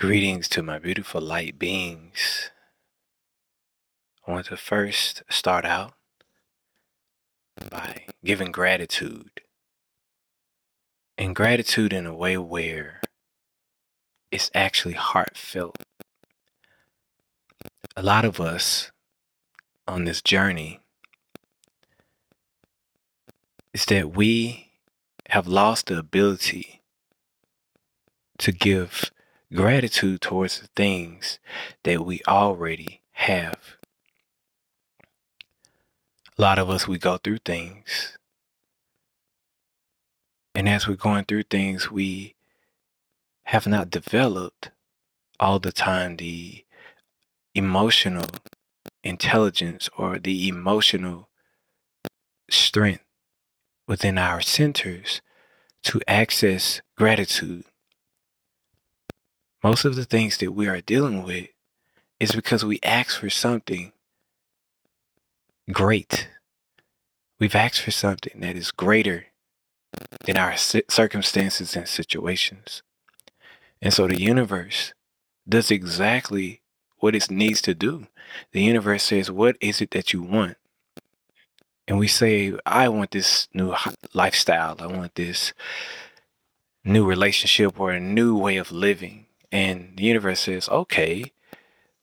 Greetings to my beautiful light beings. I want to first start out by giving gratitude. And gratitude in a way where it's actually heartfelt. A lot of us on this journey is that we have lost the ability to give gratitude towards the things that we already have. A lot of us, we go through things. And as we're going through things, we have not developed all the time the emotional intelligence or the emotional strength within our centers to access gratitude most of the things that we are dealing with is because we ask for something great. We've asked for something that is greater than our circumstances and situations. And so the universe does exactly what it needs to do. The universe says, What is it that you want? And we say, I want this new lifestyle. I want this new relationship or a new way of living. And the universe says, okay,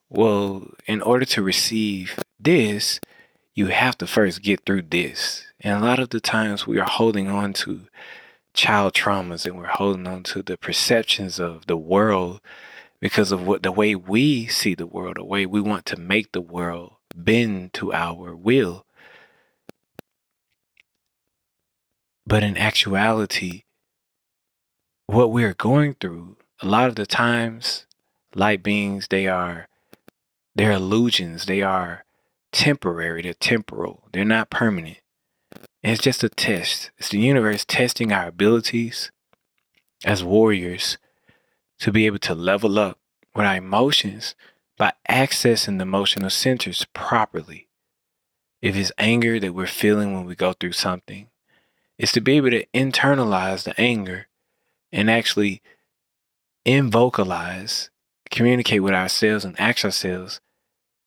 well, in order to receive this, you have to first get through this. And a lot of the times we are holding on to child traumas and we're holding on to the perceptions of the world because of what the way we see the world, the way we want to make the world bend to our will. But in actuality, what we're going through a lot of the times light beings they are they're illusions. They are temporary. They're temporal. They're not permanent. And it's just a test. It's the universe testing our abilities as warriors to be able to level up with our emotions by accessing the emotional centers properly. If it's anger that we're feeling when we go through something it's to be able to internalize the anger and actually in vocalize, communicate with ourselves and ask ourselves,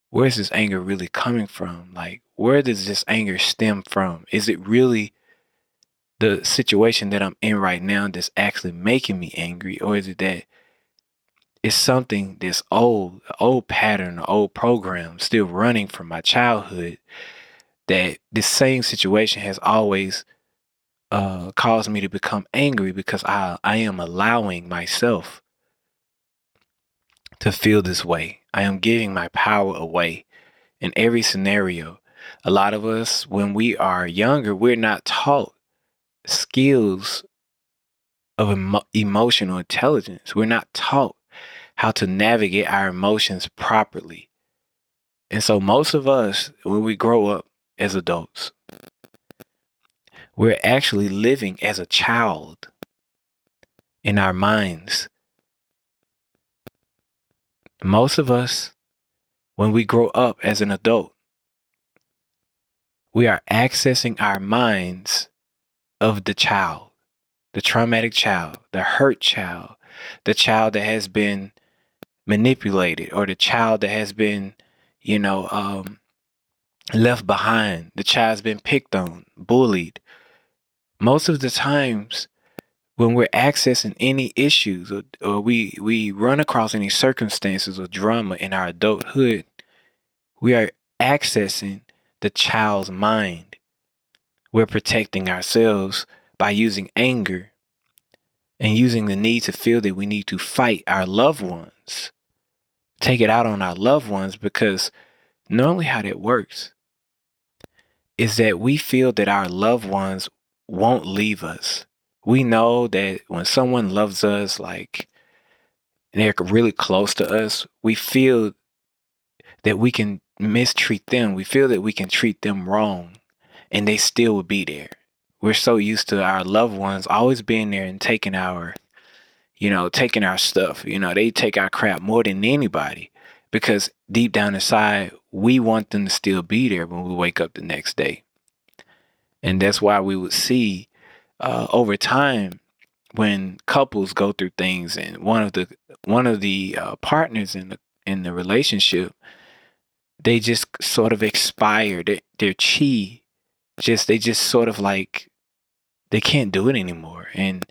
where's this anger really coming from? Like, where does this anger stem from? Is it really the situation that I'm in right now that's actually making me angry? Or is it that it's something that's old, old pattern, old program still running from my childhood that this same situation has always uh, caused me to become angry because I, I am allowing myself to feel this way. I am giving my power away in every scenario. A lot of us, when we are younger, we're not taught skills of emo- emotional intelligence. We're not taught how to navigate our emotions properly. And so, most of us, when we grow up as adults, we're actually living as a child in our minds most of us, when we grow up as an adult, we are accessing our minds of the child, the traumatic child, the hurt child, the child that has been manipulated, or the child that has been, you know, um, left behind, the child's been picked on, bullied. Most of the times, when we're accessing any issues or, or we we run across any circumstances or drama in our adulthood, we are accessing the child's mind. We're protecting ourselves by using anger and using the need to feel that we need to fight our loved ones, take it out on our loved ones because normally how that works is that we feel that our loved ones won't leave us we know that when someone loves us, like and they're really close to us, we feel that we can mistreat them. We feel that we can treat them wrong and they still would be there. We're so used to our loved ones always being there and taking our, you know, taking our stuff. You know, they take our crap more than anybody because deep down inside, we want them to still be there when we wake up the next day. And that's why we would see uh, over time when couples go through things and one of the one of the uh, partners in the in the relationship they just sort of expire. Their, their chi just they just sort of like they can't do it anymore. And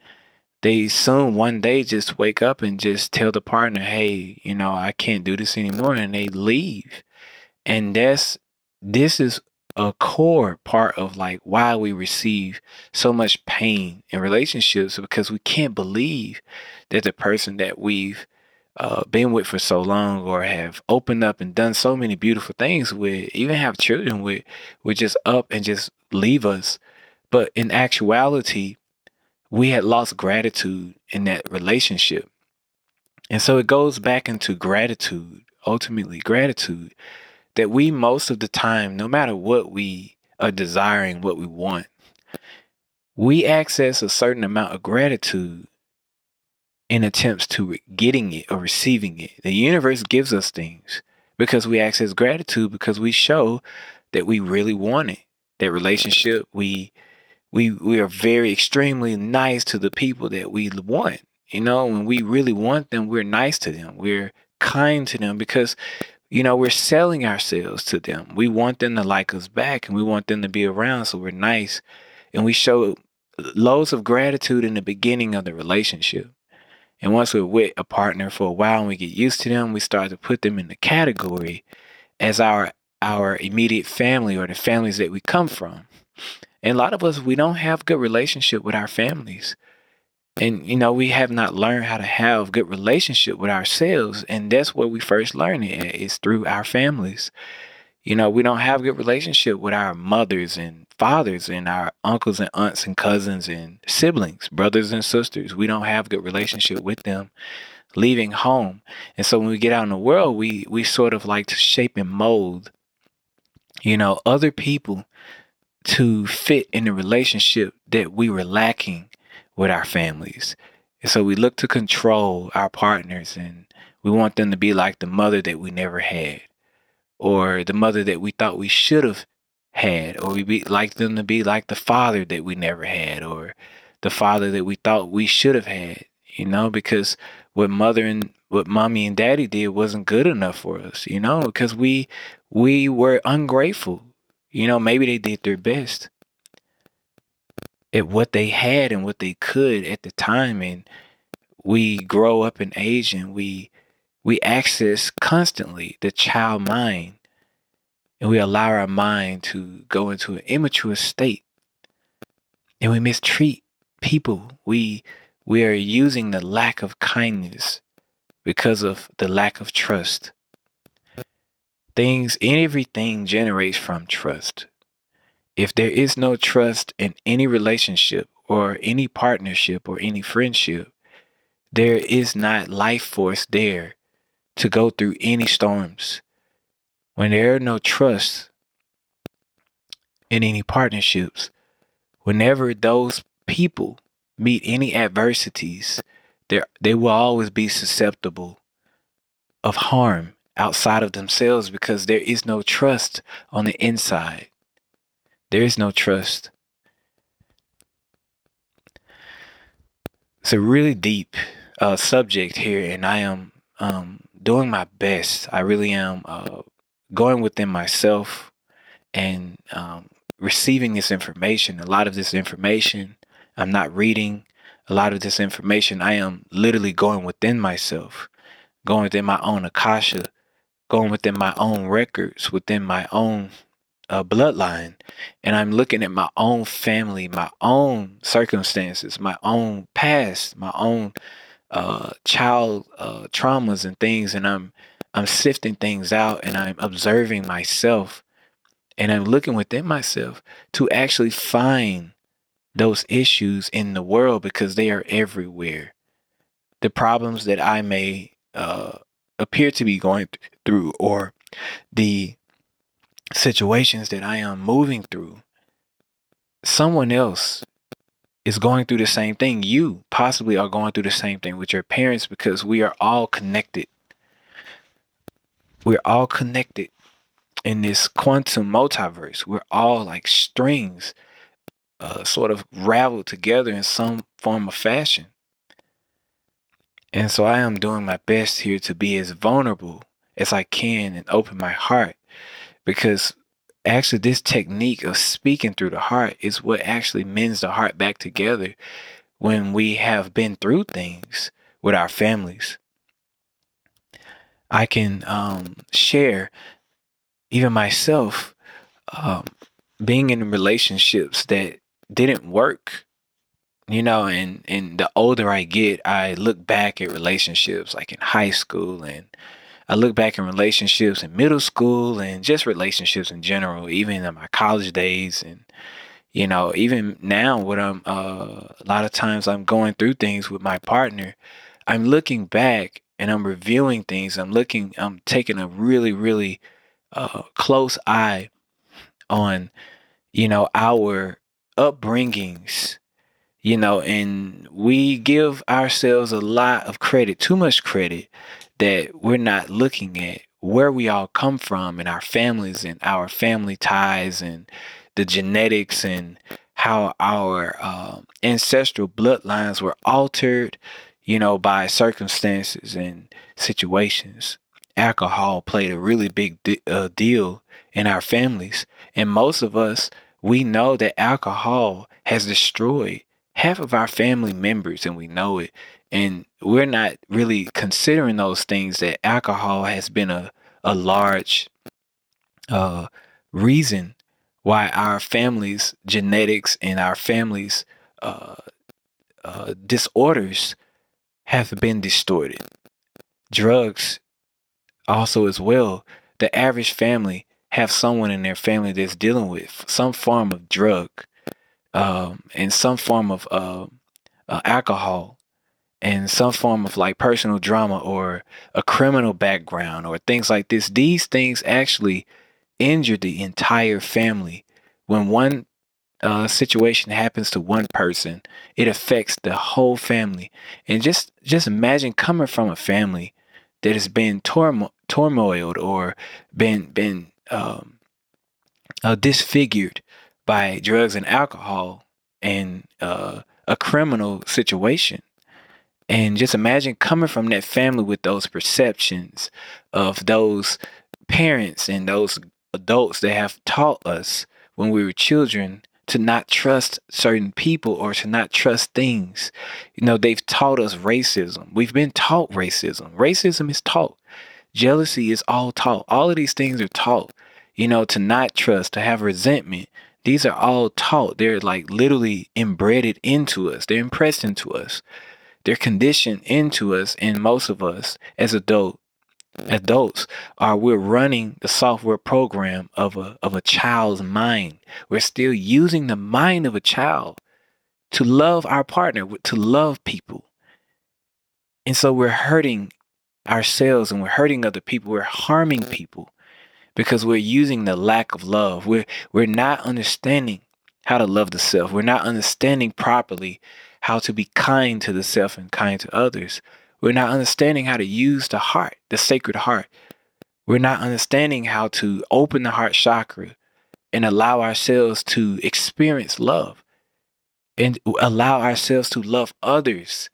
they soon one day just wake up and just tell the partner hey you know i can't do this anymore and they leave. And that's this is a core part of like why we receive so much pain in relationships because we can't believe that the person that we've uh, been with for so long or have opened up and done so many beautiful things with, even have children with, would just up and just leave us. But in actuality, we had lost gratitude in that relationship. And so it goes back into gratitude, ultimately, gratitude that we most of the time, no matter what we are desiring, what we want, we access a certain amount of gratitude in attempts to getting it or receiving it. The universe gives us things because we access gratitude because we show that we really want it. That relationship, we we we are very extremely nice to the people that we want. You know, when we really want them, we're nice to them. We're kind to them because you know, we're selling ourselves to them. We want them to like us back and we want them to be around. So we're nice and we show loads of gratitude in the beginning of the relationship. And once we're with a partner for a while and we get used to them, we start to put them in the category as our our immediate family or the families that we come from. And a lot of us we don't have good relationship with our families and you know we have not learned how to have good relationship with ourselves and that's where we first learn it is through our families. You know we don't have good relationship with our mothers and fathers and our uncles and aunts and cousins and siblings brothers and sisters. We don't have good relationship with them leaving home. And so when we get out in the world we we sort of like to shape and mold you know other people to fit in the relationship that we were lacking with our families. And so we look to control our partners and we want them to be like the mother that we never had or the mother that we thought we should have had or we be, like them to be like the father that we never had or the father that we thought we should have had, you know, because what mother and what mommy and daddy did wasn't good enough for us, you know, because we we were ungrateful. You know, maybe they did their best, at what they had and what they could at the time. And we grow up in age and we we access constantly the child mind. And we allow our mind to go into an immature state. And we mistreat people. We we are using the lack of kindness because of the lack of trust. Things everything generates from trust if there is no trust in any relationship or any partnership or any friendship, there is not life force there to go through any storms. When there are no trust in any partnerships, whenever those people meet any adversities, they will always be susceptible of harm outside of themselves because there is no trust on the inside. There is no trust. It's a really deep uh, subject here, and I am um, doing my best. I really am uh, going within myself and um, receiving this information. A lot of this information I'm not reading. A lot of this information I am literally going within myself, going within my own Akasha, going within my own records, within my own a bloodline and I'm looking at my own family, my own circumstances, my own past, my own uh, child uh, traumas and things, and I'm I'm sifting things out and I'm observing myself and I'm looking within myself to actually find those issues in the world because they are everywhere. The problems that I may uh, appear to be going through or the situations that I am moving through, someone else is going through the same thing. You possibly are going through the same thing with your parents because we are all connected. We're all connected in this quantum multiverse. We're all like strings, uh, sort of raveled together in some form of fashion. And so I am doing my best here to be as vulnerable as I can and open my heart because actually this technique of speaking through the heart is what actually mends the heart back together when we have been through things with our families. I can um, share, even myself, um, being in relationships that didn't work you know and and the older i get i look back at relationships like in high school and i look back in relationships in middle school and just relationships in general even in my college days and you know even now what i'm uh, a lot of times i'm going through things with my partner i'm looking back and i'm reviewing things. I'm looking i'm taking a really really uh, close eye on you know our upbringings you know, and we give ourselves a lot of credit, too much credit, that we're not looking at where we all come from and our families and our family ties and the genetics and how our uh, ancestral bloodlines were altered, you know, by circumstances and situations. Alcohol played a really big de- uh, deal in our families. And most of us, we know that alcohol has destroyed half of our family members and we know it and we're not really considering those things that alcohol has been a, a large uh, reason why our families genetics and our families uh, uh, disorders have been distorted. Drugs also as well. The average family have someone in their family that's dealing with some form of drug um, and some form of uh, uh, alcohol and some form of like personal drama or a criminal background or things like this, these things actually injure the entire family. When one uh, situation happens to one person, it affects the whole family. And just just imagine coming from a family that has been turmo- turmoiled or been been um, uh, disfigured by drugs and alcohol and uh, a criminal situation. And just imagine coming from that family with those perceptions of those parents and those adults that have taught us when we were children to not trust certain people or to not trust things. You know, they've taught us racism. We've been taught racism. Racism is taught. Jealousy is all taught. All of these things are taught. You know, to not trust, to have resentment, these are all taught. They're like literally embedded into us. They're impressed into us. They're conditioned into us. And most of us as adult adults are we're running the software program of a of a child's mind. We're still using the mind of a child to love our partner, to love people. And so we're hurting ourselves and we're hurting other people. We're harming people because we're using the lack of love. We're we're not understanding how to love the self. We're not understanding properly how to be kind to the self and kind to others. We're not understanding how to use the heart, the sacred heart. We're not understanding how to open the heart chakra and allow ourselves to experience love and allow ourselves to love others.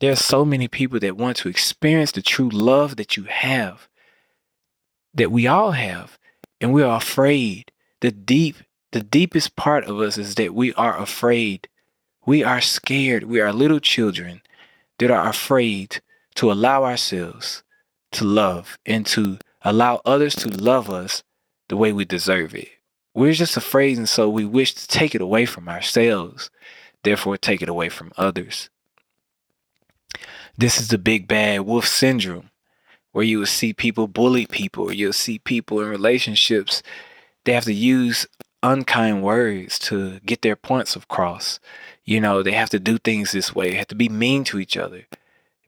There are so many people that want to experience the true love that you have that we all have, and we are afraid. The deep, the deepest part of us is that we are afraid. We are scared. We are little children that are afraid to allow ourselves to love and to allow others to love us the way we deserve it. We're just afraid, and so we wish to take it away from ourselves, therefore, take it away from others. This is the big bad wolf syndrome where you will see people bully people, you'll see people in relationships, they have to use unkind words to get their points across. You know, they have to do things this way, they have to be mean to each other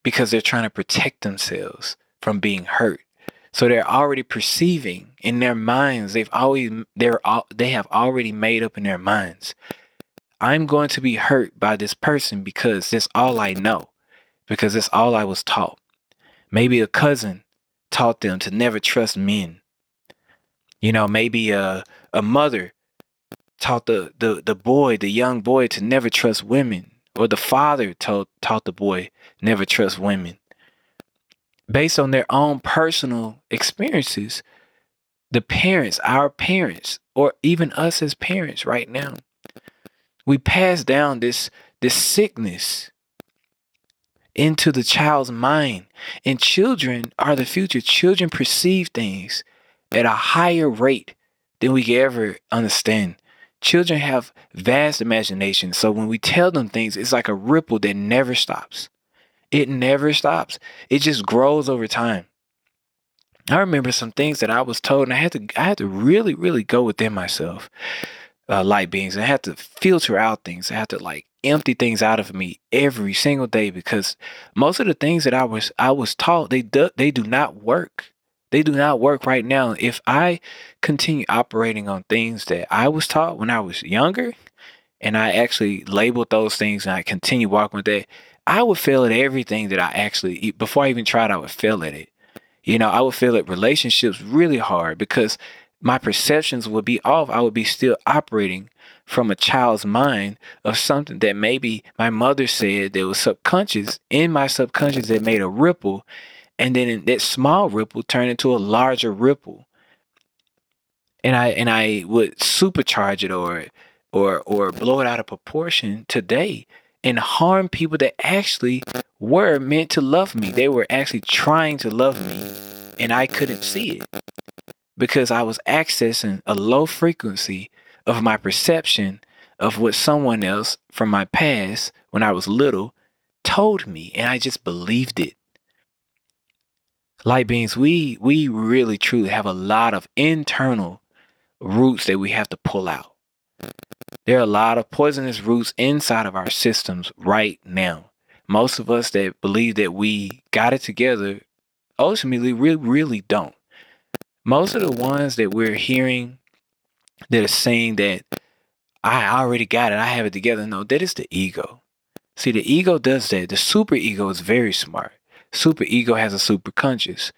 because they're trying to protect themselves from being hurt. So they're already perceiving in their minds, they've always they're all, they have already made up in their minds. I'm going to be hurt by this person because that's all I know. Because that's all I was taught. Maybe a cousin taught them to never trust men. You know, maybe a, a mother taught the, the, the boy, the young boy, to never trust women or the father told taught the boy never trust women based on their own personal experiences the parents our parents or even us as parents right now we pass down this this sickness into the child's mind. And children are the future. Children perceive things at a higher rate than we can ever understand. Children have vast imagination. So when we tell them things it's like a ripple that never stops. It never stops. It just grows over time. I remember some things that i was told and i had to i had to really really go within myself uh, light beings. I had to filter out things. I had to like empty things out of me every single day because most of the things that I was I was taught they do, they do not work. They do not work right now. If I continue operating on things that I was taught when I was younger, and I actually labeled those things and I continue walking with that, I would fail at everything that I actually before I even tried. I would fail at it. You know, I would fail at relationships really hard because my perceptions would be off. I would be still operating from a child's mind of something that maybe my mother said that was subconscious in my subconscious that made a ripple. And then that small ripple turned into a larger ripple. And I and I would supercharge it or or or blow it out of proportion today and harm people that actually were meant to love me. They were actually trying to love me and I couldn't see it because I was accessing a low frequency of my perception of what someone else from my past when I was little told me and I just believed it. Light beings, we we really truly have a lot of internal roots that we have to pull out. There are a lot of poisonous roots inside of our systems right now. Most of us that believe that we got it together ultimately really really don't most of the ones that we're hearing that are saying that I already got it, I have it together. No, that is the ego. See, the ego does that. The super ego is very smart. Super ego has a super conscious,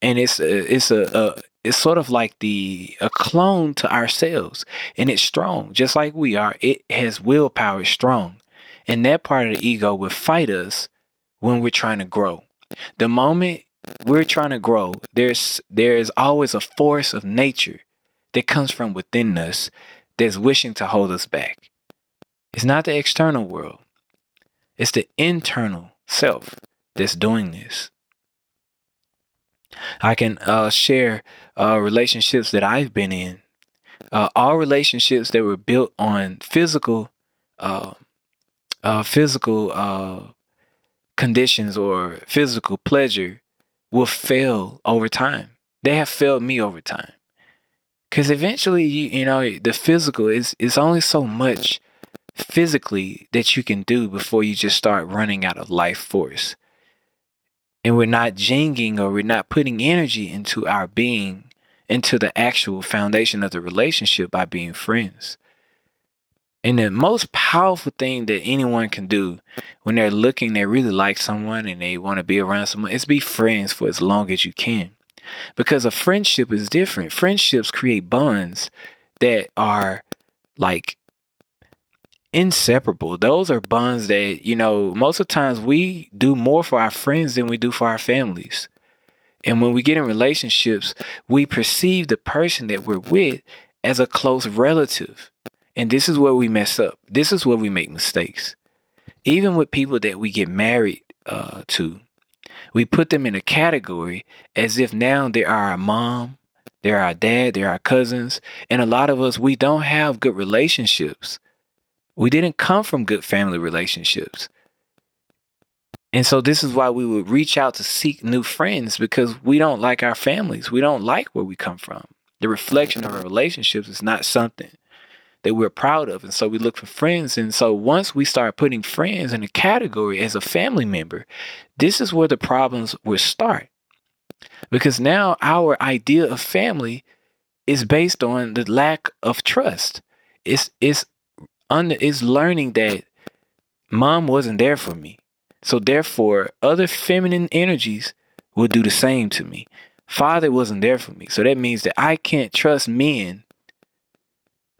and it's a, it's a, a it's sort of like the a clone to ourselves, and it's strong, just like we are. It has willpower, strong, and that part of the ego will fight us when we're trying to grow. The moment we're trying to grow, there's there is always a force of nature that comes from within us that's wishing to hold us back. It's not the external world. It's the internal self that's doing this. I can uh, share uh, relationships that I've been in. Uh, all relationships that were built on physical, uh, uh, physical uh, conditions or physical pleasure will fail over time. They have failed me over time. Cause eventually you you know, the physical is it's only so much physically that you can do before you just start running out of life force. And we're not jinging or we're not putting energy into our being, into the actual foundation of the relationship by being friends. And the most powerful thing that anyone can do when they're looking, they really like someone and they want to be around someone, is be friends for as long as you can. Because a friendship is different. Friendships create bonds that are like inseparable. Those are bonds that, you know, most of the times we do more for our friends than we do for our families. And when we get in relationships, we perceive the person that we're with as a close relative. And this is where we mess up. This is where we make mistakes. Even with people that we get married uh, to, we put them in a category as if now they are our mom, they're our dad, they're our cousins. And a lot of us, we don't have good relationships. We didn't come from good family relationships. And so this is why we would reach out to seek new friends because we don't like our families. We don't like where we come from. The reflection of our relationships is not something that we're proud of. And so we look for friends. And so once we start putting friends in a category as a family member, this is where the problems will start. Because now our idea of family is based on the lack of trust. It's it's under it's learning that mom wasn't there for me. So therefore other feminine energies will do the same to me. Father wasn't there for me. So that means that I can't trust men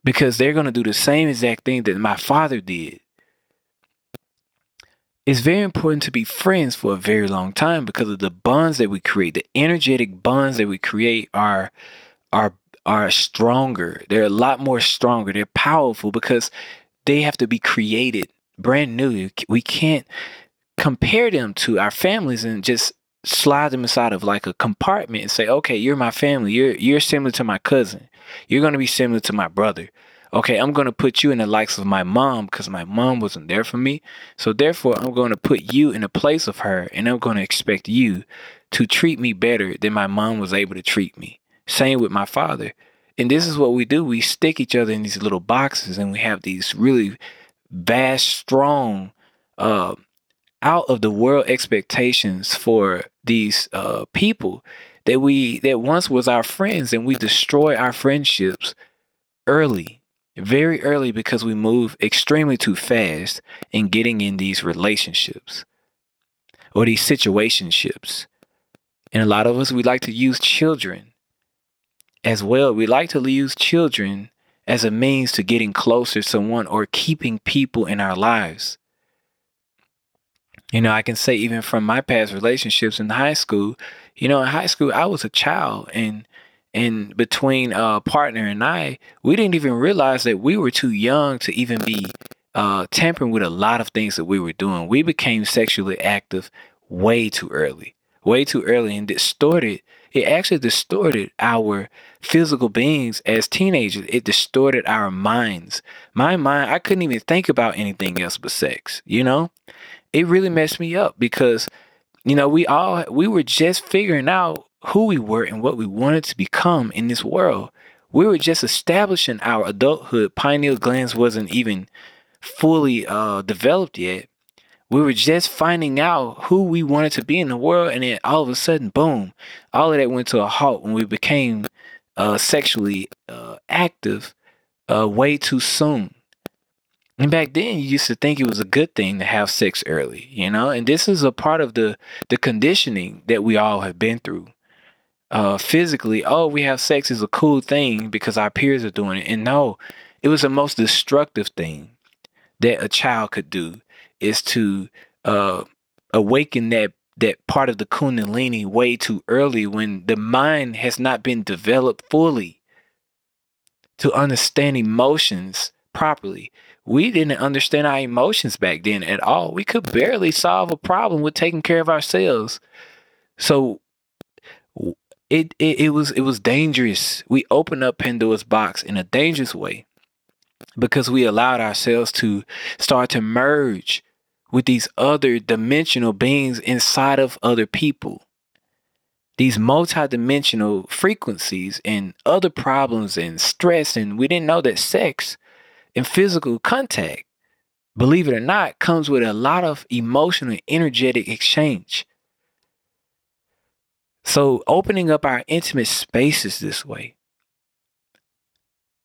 because they're going to do the same exact thing that my father did. it's very important to be friends for a very long time because of the bonds that we create. The energetic bonds that we create are are are stronger. They're a lot more stronger. They're powerful because they have to be created brand new. We can't compare them to our families and just slide them inside of like a compartment and say, "Okay, you're my family. You're you're similar to my cousin. You're going to be similar to my brother." okay, I'm going to put you in the likes of my mom because my mom wasn't there for me. So therefore, I'm going to put you in the place of her and I'm going to expect you to treat me better than my mom was able to treat me. Same with my father. And this is what we do. We stick each other in these little boxes and we have these really vast, strong, uh, out of the world expectations for these uh, people that we that once was our friends and we destroy our friendships early very early because we move extremely too fast in getting in these relationships or these situationships. And a lot of us, we like to use children as well. We like to use children as a means to getting closer to someone or keeping people in our lives. You know, I can say even from my past relationships in high school, you know, in high school, I was a child and and between uh partner and I, we didn't even realize that we were too young to even be uh tampering with a lot of things that we were doing. We became sexually active way too early. Way too early and distorted it actually distorted our physical beings as teenagers. It distorted our minds. My mind, I couldn't even think about anything else but sex, you know? It really messed me up because you know, we all we were just figuring out who we were and what we wanted to become in this world. We were just establishing our adulthood. Pineal glands wasn't even fully uh, developed yet. We were just finding out who we wanted to be in the world, and then all of a sudden, boom, all of that went to a halt when we became uh, sexually uh, active uh, way too soon. And back then, you used to think it was a good thing to have sex early, you know. And this is a part of the the conditioning that we all have been through uh, physically, oh, we have sex is a cool thing because our peers are doing it. And no, it was the most destructive thing that a child could do is to uh, awaken that that part of the kundalini way too early when the mind has not been developed fully to understand emotions properly. We didn't understand our emotions back then at all. We could barely solve a problem with taking care of ourselves. So it, it it was it was dangerous. We opened up Pandora's box in a dangerous way because we allowed ourselves to start to merge with these other dimensional beings inside of other people. These multidimensional frequencies and other problems and stress, and we didn't know that sex and physical contact, believe it or not, comes with a lot of emotional and energetic exchange. So opening up our intimate spaces this way,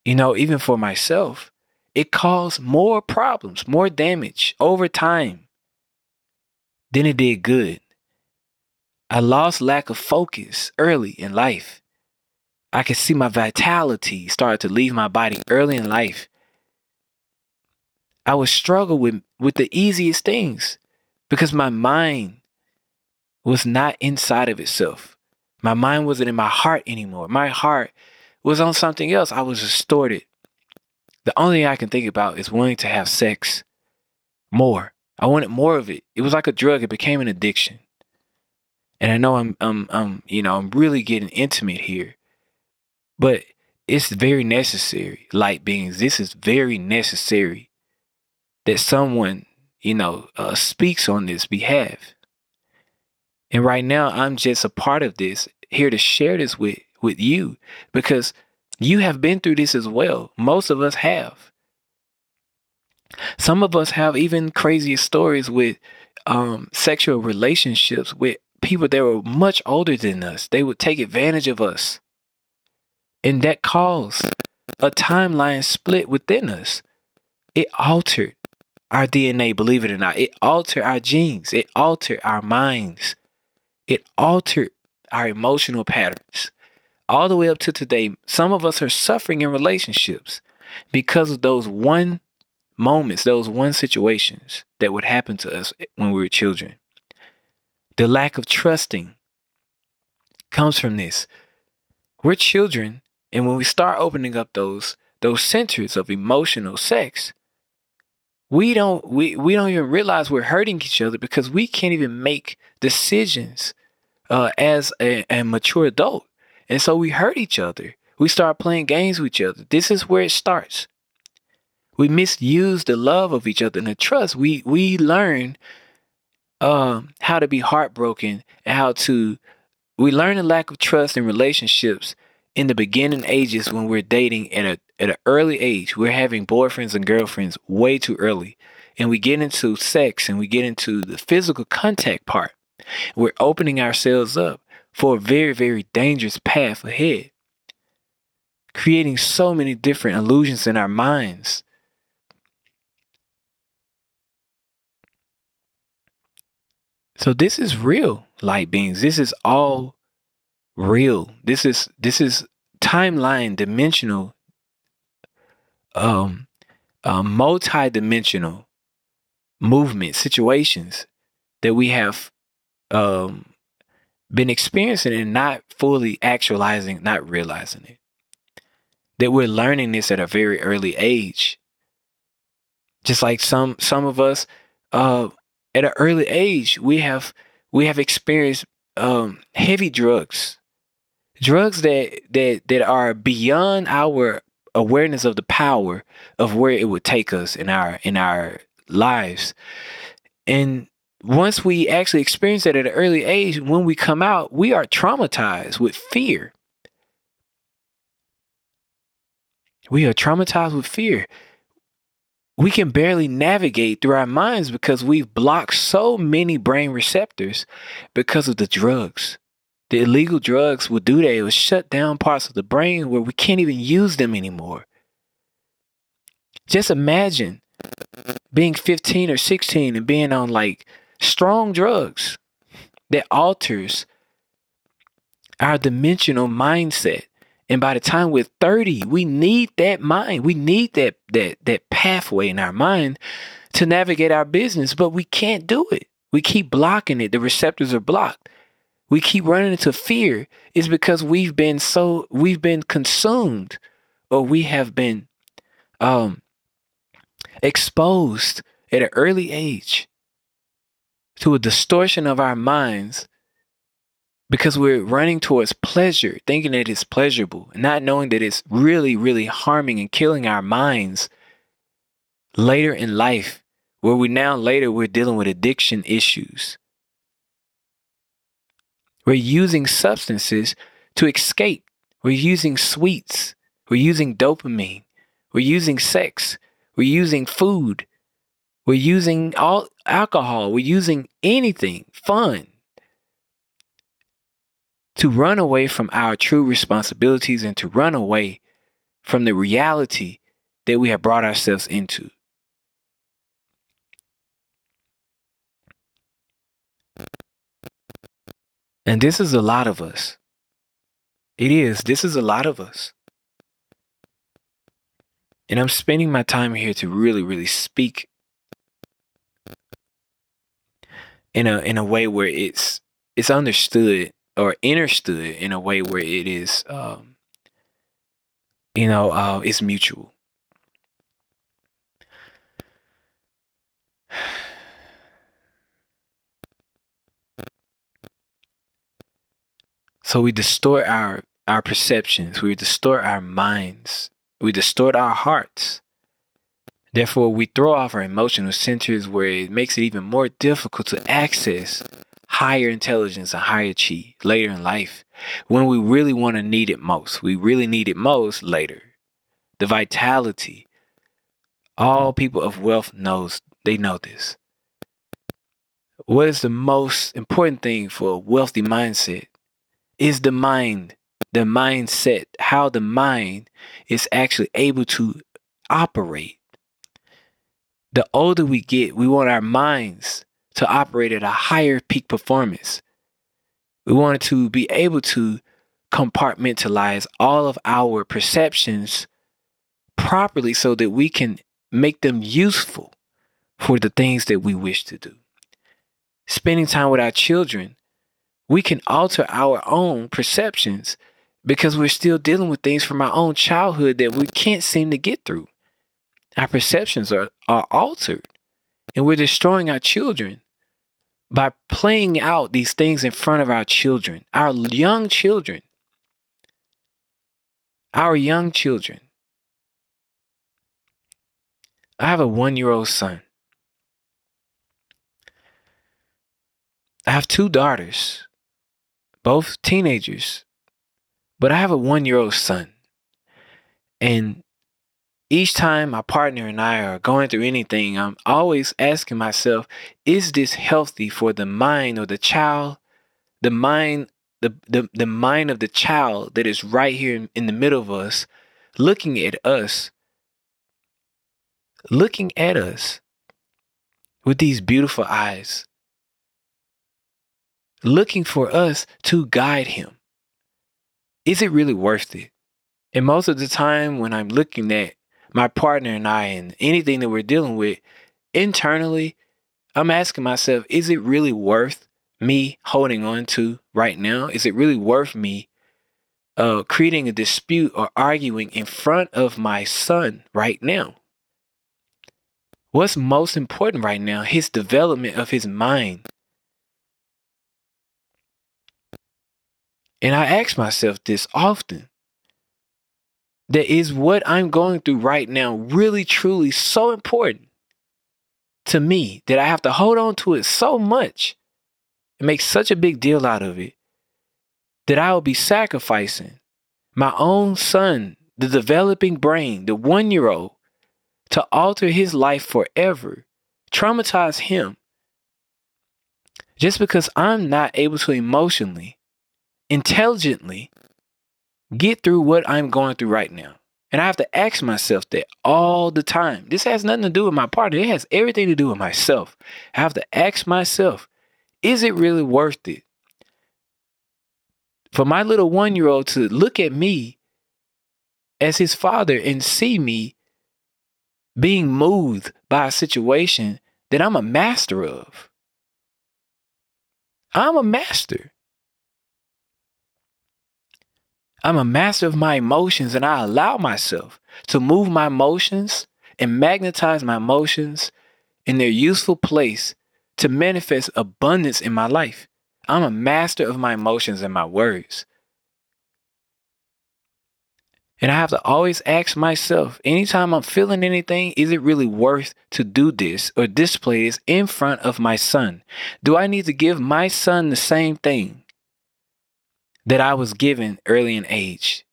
you know, even for myself, it caused more problems, more damage over time than it did good. I lost lack of focus early in life. I could see my vitality start to leave my body early in life. I would struggle with, with the easiest things because my mind was not inside of itself. My mind wasn't in my heart anymore. My heart was on something else. I was distorted. The only thing I can think about is wanting to have sex more. I wanted more of it. It was like a drug. It became an addiction. And I know I'm, I'm, I'm, you know, I'm really getting intimate here, but it's very necessary. Light beings, this is very necessary that someone, you know, uh, speaks on this behalf. And right now, I'm just a part of this, here to share this with, with you because you have been through this as well. Most of us have. Some of us have even crazier stories with um, sexual relationships with people that were much older than us. They would take advantage of us. And that caused a timeline split within us. It altered our DNA, believe it or not. It altered our genes. It altered our minds it altered our emotional patterns. All the way up to today, some of us are suffering in relationships because of those one moments, those one situations that would happen to us when we were children. The lack of trusting comes from this. We're children, and when we start opening up those those centers of emotional sex, we don't we, we don't even realize we're hurting each other because we can't even make decisions uh, as a, a mature adult. And so we hurt each other. We start playing games with each other. This is where it starts. We misuse the love of each other and the trust. We we learn um, how to be heartbroken and how to we learn the lack of trust in relationships in the beginning ages when we're dating at a at an early age. We're having boyfriends and girlfriends way too early. And we get into sex and we get into the physical contact part. We're opening ourselves up for a very, very dangerous path ahead, creating so many different illusions in our minds. So this is real light beings. This is all real. This is this is timeline dimensional um uh, multi-dimensional movement situations that we have um been experiencing and not fully actualizing, not realizing it. That we're learning this at a very early age. Just like some some of us uh at an early age we have we have experienced um heavy drugs. Drugs that that that are beyond our awareness of the power of where it would take us in our in our lives. And once we actually experience that at an early age, when we come out, we are traumatized with fear. We are traumatized with fear. We can barely navigate through our minds because we've blocked so many brain receptors because of the drugs. The illegal drugs will do that. It will shut down parts of the brain where we can't even use them anymore. Just imagine being 15 or 16 and being on like strong drugs that alters our dimensional mindset. And by the time we're 30, we need that mind. We need that that that pathway in our mind to navigate our business, but we can't do it. We keep blocking it. The receptors are blocked. We keep running into fear. is because we've been so we've been consumed or we have been um exposed at an early age to a distortion of our minds because we're running towards pleasure, thinking that it's pleasurable, and not knowing that it's really, really harming and killing our minds later in life, where we now later we're dealing with addiction issues. We're using substances to escape. We're using sweets. We're using dopamine. We're using sex. We're using food. We're using all alcohol. We're using anything fun to run away from our true responsibilities and to run away from the reality that we have brought ourselves into. And this is a lot of us. It is. This is a lot of us. And I'm spending my time here to really, really speak in a in a way where it's it's understood or understood in a way where it is um you know uh it's mutual so we distort our our perceptions we distort our minds we distort our hearts Therefore, we throw off our emotional centers where it makes it even more difficult to access higher intelligence and higher chi later in life when we really want to need it most. We really need it most later. The vitality. All people of wealth knows they know this. What is the most important thing for a wealthy mindset is the mind, the mindset, how the mind is actually able to operate the older we get, we want our minds to operate at a higher peak performance. We want to be able to compartmentalize all of our perceptions properly so that we can make them useful for the things that we wish to do. Spending time with our children, we can alter our own perceptions because we're still dealing with things from our own childhood that we can't seem to get through. Our perceptions are, are altered, and we're destroying our children by playing out these things in front of our children, our young children. Our young children. I have a one year old son. I have two daughters, both teenagers, but I have a one year old son. And each time my partner and I are going through anything, I'm always asking myself, is this healthy for the mind of the child? The mind, the, the, the mind of the child that is right here in, in the middle of us, looking at us, looking at us with these beautiful eyes, looking for us to guide him. Is it really worth it? And most of the time, when I'm looking at my partner and I and anything that we're dealing with internally, I'm asking myself, is it really worth me holding on to right now? Is it really worth me uh, creating a dispute or arguing in front of my son right now? What's most important right now? His development of his mind. And I ask myself this often that is what I'm going through right now really, truly so important to me that I have to hold on to it so much and make such a big deal out of it that I will be sacrificing my own son, the developing brain, the one year old, to alter his life forever, traumatize him, just because I'm not able to emotionally, intelligently get through what I'm going through right now. And I have to ask myself that all the time. This has nothing to do with my partner, it has everything to do with myself. I have to ask myself, is it really worth it? For my little one year old to look at me as his father and see me being moved by a situation that I'm a master of. I'm a master. I'm a master of my emotions and I allow myself to move my emotions and magnetize my emotions in their useful place to manifest abundance in my life. I'm a master of my emotions and my words. And I have to always ask myself anytime I'm feeling anything, is it really worth to do this or display this in front of my son? Do I need to give my son the same thing? That I was given early in age,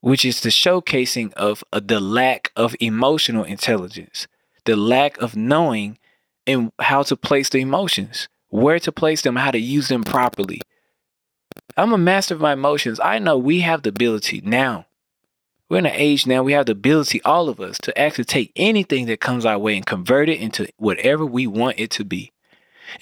which is the showcasing of uh, the lack of emotional intelligence, the lack of knowing and how to place the emotions, where to place them, how to use them properly. I'm a master of my emotions. I know we have the ability now. We're in an age now, we have the ability, all of us, to actually take anything that comes our way and convert it into whatever we want it to be.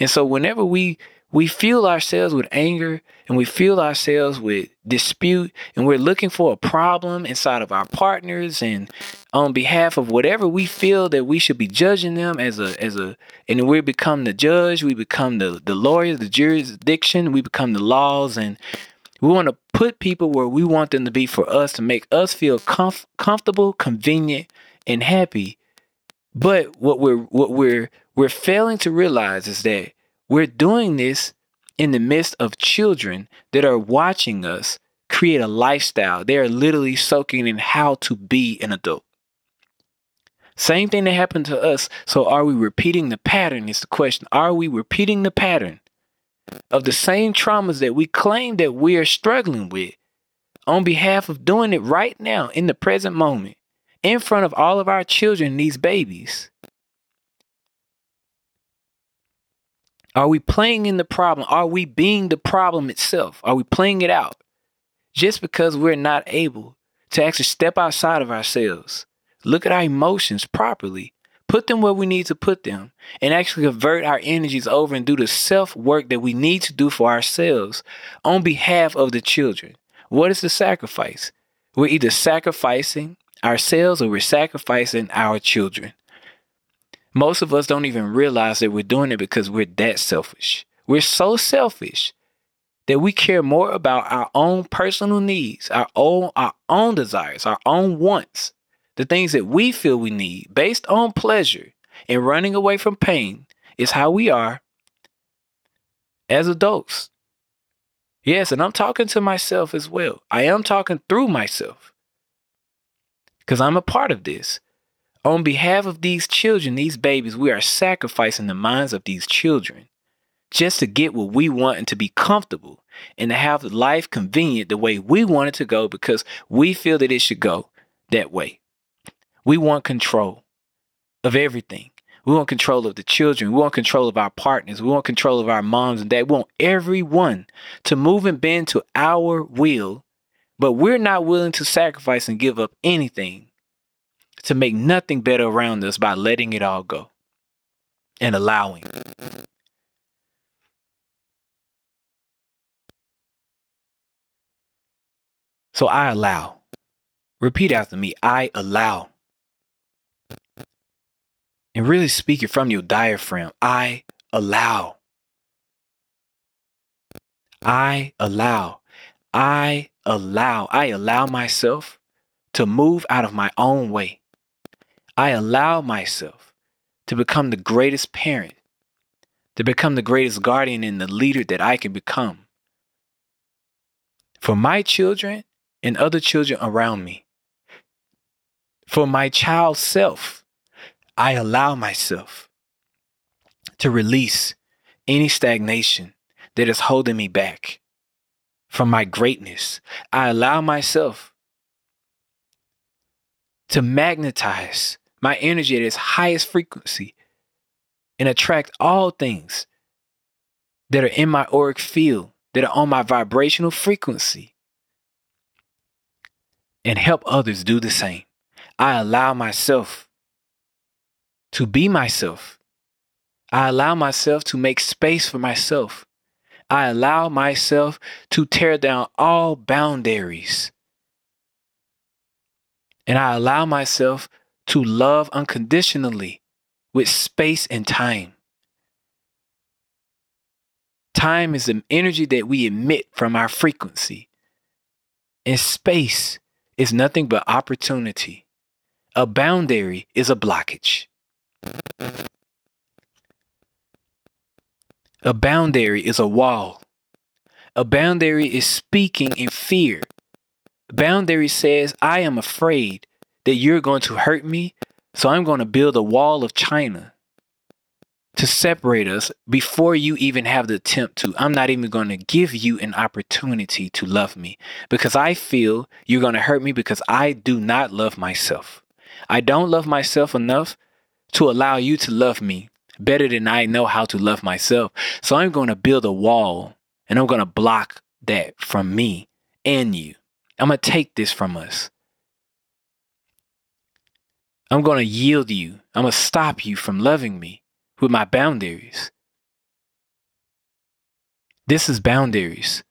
And so, whenever we we feel ourselves with anger and we feel ourselves with dispute and we're looking for a problem inside of our partners and on behalf of whatever we feel that we should be judging them as a as a and we become the judge we become the the lawyer the jurisdiction we become the laws and we want to put people where we want them to be for us to make us feel comf- comfortable convenient and happy. But what we're what we're we're failing to realize is that we're doing this in the midst of children that are watching us create a lifestyle. They are literally soaking in how to be an adult. Same thing that happened to us. So, are we repeating the pattern? Is the question. Are we repeating the pattern of the same traumas that we claim that we are struggling with on behalf of doing it right now in the present moment in front of all of our children, these babies? Are we playing in the problem? Are we being the problem itself? Are we playing it out? Just because we're not able to actually step outside of ourselves, look at our emotions properly, put them where we need to put them, and actually convert our energies over and do the self work that we need to do for ourselves on behalf of the children. What is the sacrifice? We're either sacrificing ourselves or we're sacrificing our children. Most of us don't even realize that we're doing it because we're that selfish. We're so selfish that we care more about our own personal needs, our own our own desires, our own wants, the things that we feel we need based on pleasure and running away from pain is how we are as adults. Yes, and I'm talking to myself as well. I am talking through myself because I'm a part of this. On behalf of these children, these babies, we are sacrificing the minds of these children just to get what we want and to be comfortable and to have life convenient the way we want it to go because we feel that it should go that way. We want control of everything. We want control of the children. We want control of our partners. We want control of our moms and dad. We want everyone to move and bend to our will, but we're not willing to sacrifice and give up anything to make nothing better around us by letting it all go and allowing. So I allow. Repeat after me I allow. And really speak it from your diaphragm. I allow. I allow. I allow. I allow myself to move out of my own way. I allow myself to become the greatest parent, to become the greatest guardian and the leader that I can become for my children and other children around me. For my child self, I allow myself to release any stagnation that is holding me back from my greatness. I allow myself to magnetize my energy at its highest frequency and attract all things that are in my auric field, that are on my vibrational frequency and help others do the same. I allow myself to be myself. I allow myself to make space for myself. I allow myself to tear down all boundaries. And I allow myself to love unconditionally with space and time. Time is the energy that we emit from our frequency. And space is nothing but opportunity. A boundary is a blockage. A boundary is a wall. A boundary is speaking in fear. Boundary says, I am afraid that you're going to hurt me, so I'm going to build a wall of China to separate us before you even have the attempt to. I'm not even going to give you an opportunity to love me because I feel you're going to hurt me because I do not love myself. I don't love myself enough to allow you to love me better than I know how to love myself. So I'm going to build a wall and I'm going to block that from me and you. I'm going to take this from us. I'm going to yield you. I'm going to stop you from loving me with my boundaries. This is boundaries.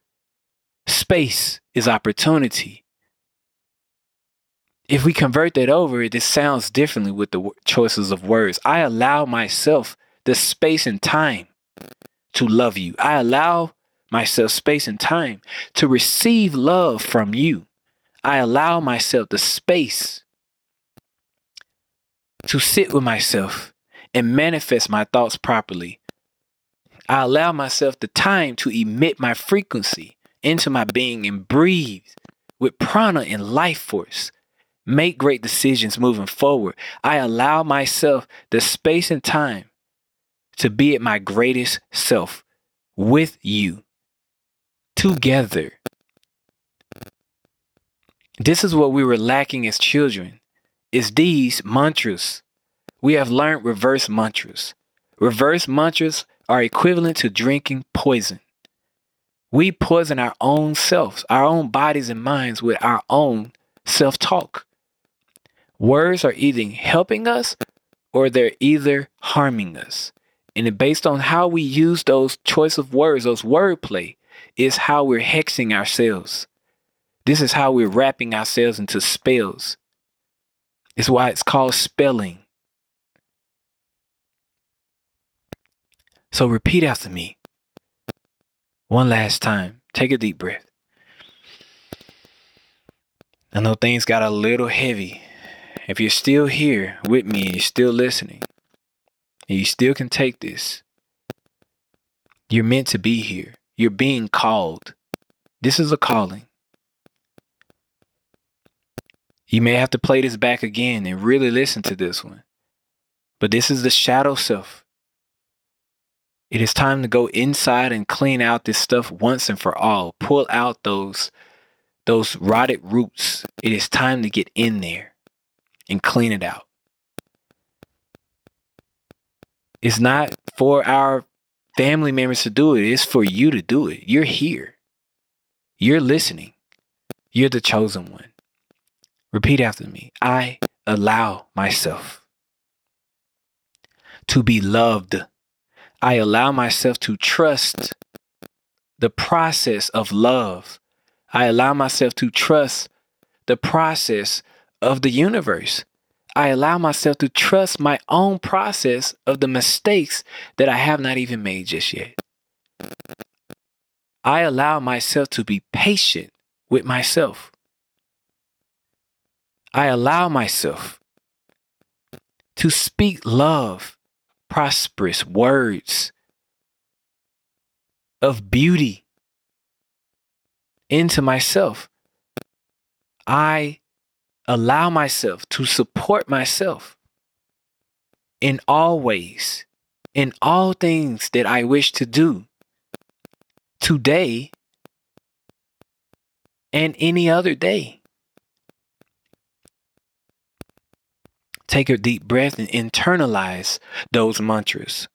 Space is opportunity. If we convert that over, this sounds differently with the choices of words. I allow myself the space and time to love you. I allow myself space and time to receive love from you. I allow myself the space to sit with myself and manifest my thoughts properly. I allow myself the time to emit my frequency into my being and breathe with prana and life force. Make great decisions moving forward. I allow myself the space and time to be at my greatest self with you together. This is what we were lacking as children is these mantras we have learned reverse mantras. Reverse mantras are equivalent to drinking poison. We poison our own selves, our own bodies and minds with our own self talk. Words are either helping us or they're either harming us. And based on how we use those choice of words, those wordplay, is how we're hexing ourselves. This is how we're wrapping ourselves into spells. It's why it's called spelling. So repeat after me. One last time. Take a deep breath. I know things got a little heavy. If you're still here with me and you're still listening, and you still can take this, you're meant to be here. You're being called. This is a calling. You may have to play this back again and really listen to this one. But this is the shadow self. It is time to go inside and clean out this stuff once and for all. Pull out those those rotted roots. It is time to get in there and clean it out. It's not for our family members to do it, it's for you to do it. You're here, you're listening, you're the chosen one. Repeat after me I allow myself to be loved. I allow myself to trust the process of love I allow myself to trust the process of the universe. I allow myself to trust my own process of the mistakes that I have not even made just yet. I allow myself to be patient with myself. I allow myself to speak love, prosperous words of beauty into myself. I allow myself to support myself in all ways, in all things that I wish to do today and any other day. Take a deep breath and internalize those mantras.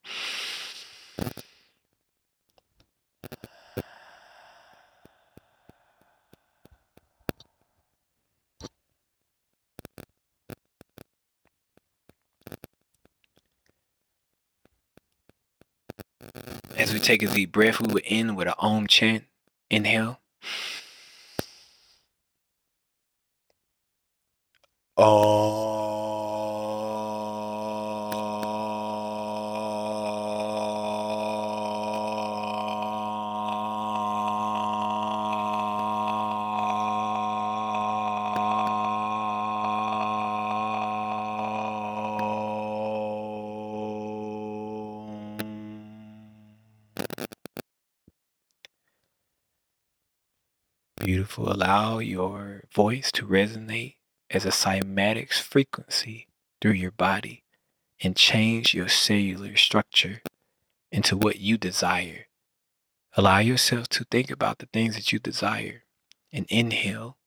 As we take a deep breath, we will end with an Om chant. Inhale. Oh. Allow your voice to resonate as a cymatics frequency through your body and change your cellular structure into what you desire. Allow yourself to think about the things that you desire and inhale.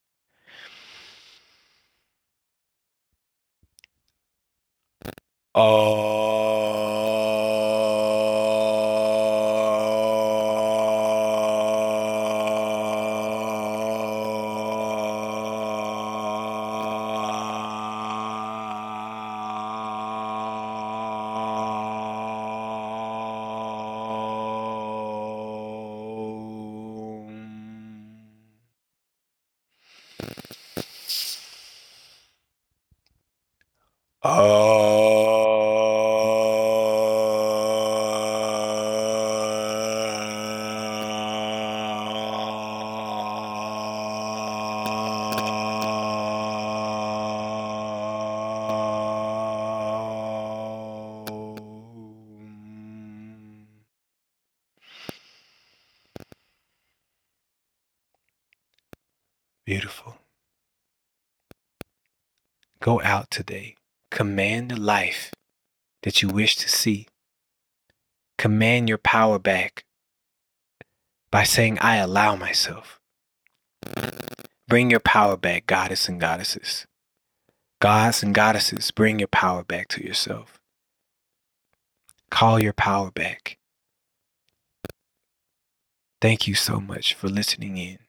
Go out today. Command the life that you wish to see. Command your power back by saying, I allow myself. Bring your power back, goddess and goddesses. Gods and goddesses, bring your power back to yourself. Call your power back. Thank you so much for listening in.